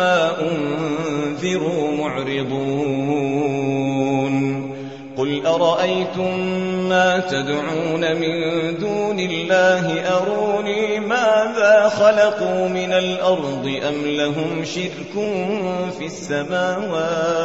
أنذروا معرضون قل أرأيتم ما تدعون من دون الله أروني ماذا خلقوا من الأرض أم لهم شرك في السماوات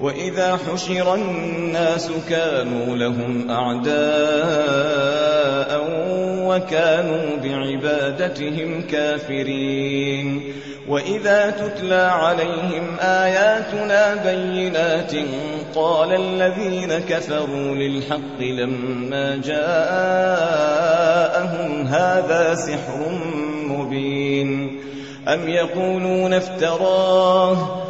وإذا حشر الناس كانوا لهم أعداء وكانوا بعبادتهم كافرين. وإذا تتلى عليهم آياتنا بينات قال الذين كفروا للحق لما جاءهم هذا سحر مبين. أم يقولون افتراه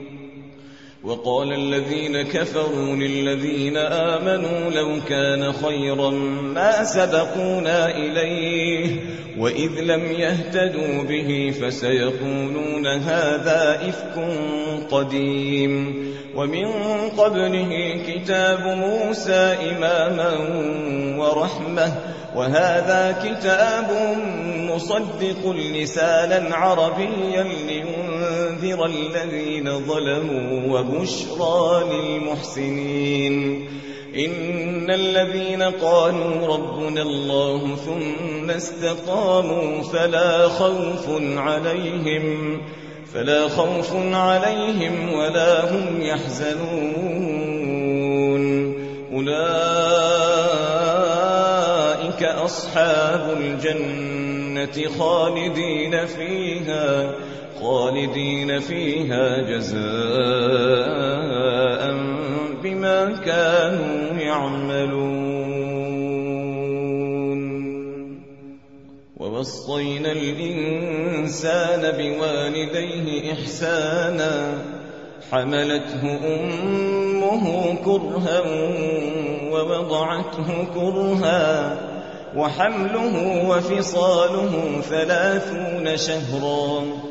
وقال الذين كفروا للذين آمنوا لو كان خيرا ما سبقونا إليه وإذ لم يهتدوا به فسيقولون هذا إفك قديم ومن قبله كتاب موسى إماما ورحمة وهذا كتاب مصدق لسانا عربيا لينذر الذين ظلموا وبشرى للمحسنين. إن الذين قالوا ربنا الله ثم استقاموا فلا خوف عليهم فلا خوف عليهم ولا هم يحزنون. أولئك أصحاب الجنة خالدين فيها. خالدين فيها جزاء بما كانوا يعملون. ووصينا الإنسان بوالديه إحسانا حملته أمه كرها ووضعته كرها وحمله وفصاله ثلاثون شهرا.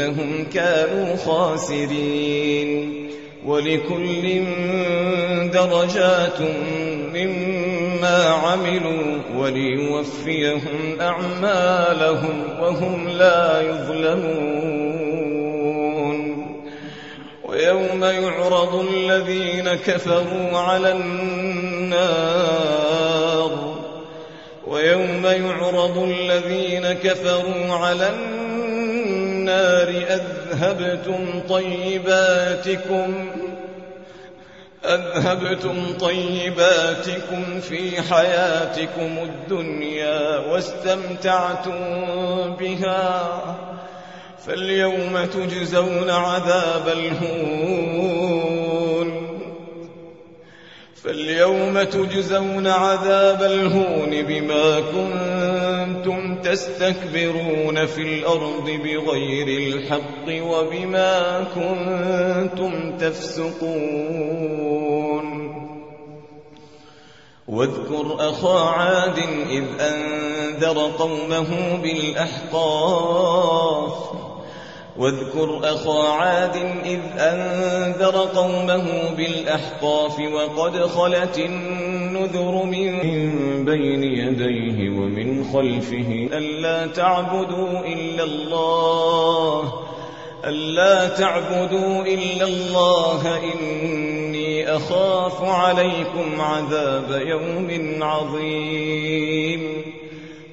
إنهم كانوا خاسرين. ولكل درجات مما عملوا وليوفيهم أعمالهم وهم لا يظلمون. ويوم يعرض الذين كفروا على النار. ويوم يعرض الذين كفروا على النار أذهبتم طيباتكم أذهبتم طيباتكم في حياتكم الدنيا واستمتعتم بها فاليوم تجزون عذاب الهون فاليوم تجزون عذاب الهون بما كنتم تستكبرون في الأرض بغير الحق وبما كنتم تفسقون. واذكر أخا عاد إذ أنذر قومه بالأحقاف. واذكر أخا عاد إذ أنذر قومه بالأحقاف وقد خلت النذر من بين يديه ومن خلفه ألا تعبدوا إلا الله ألا تعبدوا إلا الله إني أخاف عليكم عذاب يوم عظيم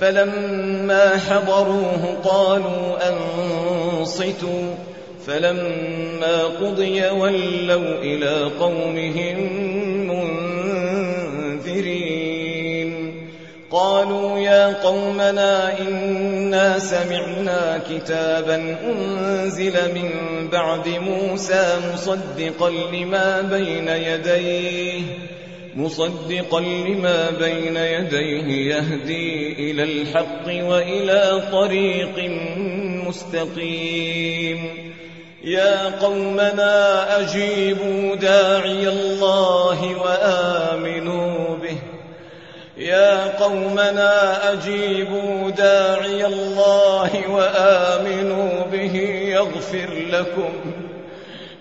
فلما حضروه قالوا أنصتوا فلما قضي ولوا إلى قومهم منذرين. قالوا يا قومنا إنا سمعنا كتابا أنزل من بعد موسى مصدقا لما بين يديه. مصدقا لما بين يديه يهدي إلى الحق وإلى طريق مستقيم. يا قومنا أجيبوا داعي الله وآمنوا به. يا قومنا أجيبوا داعي الله وآمنوا به. يغفر لكم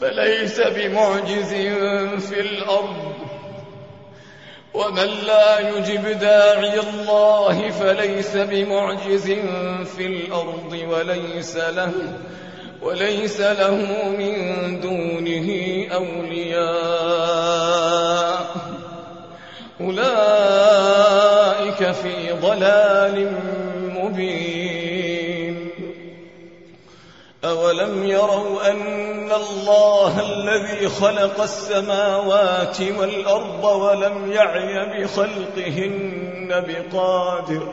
فليس بمعجز في الأرض. ومن لا يجب داعي الله فليس بمعجز في الأرض وليس له وليس له من دونه أولياء. أولئك في ضلال مبين. أولم يروا أن الله الذي خلق السماوات والأرض ولم يعي بخلقهن بقادر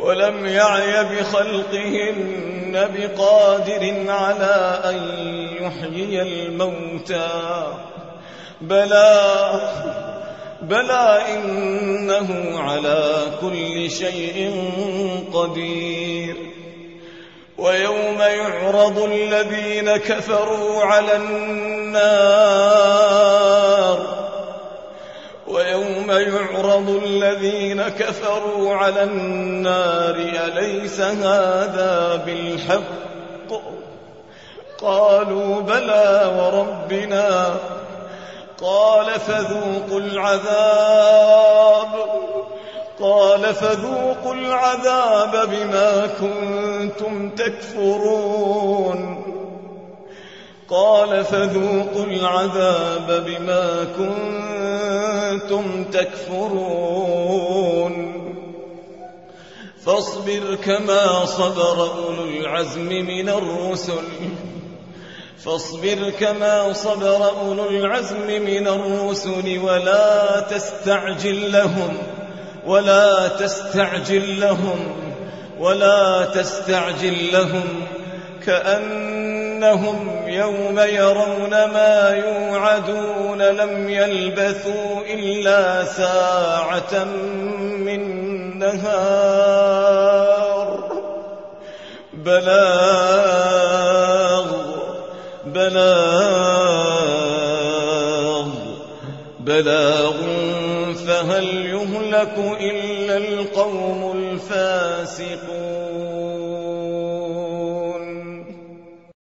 ولم يعي بخلقهن بقادر على أن يحيي الموتى بلى بلى إنه على كل شيء قدير ويوم يعرض الذين كفروا على النار. ويوم يعرض الذين كفروا على النار. أليس هذا بالحق؟ قالوا بلى وربنا. قال فذوقوا العذاب. قال فذوقوا العذاب بما كنتم تكفرون. قال فذوقوا العذاب بما كنتم تكفرون. فاصبر كما صبر أولو العزم من الرسل. فاصبر كما صبر أولو العزم من الرسل ولا تستعجل لهم. ولا تستعجل لهم ولا تستعجل لهم. كأنهم يوم يرون ما يوعدون لم يلبثوا إلا ساعة من نهار. بلاغ بلاغ بلاغ. فهل يهلك إلا القوم الفاسقون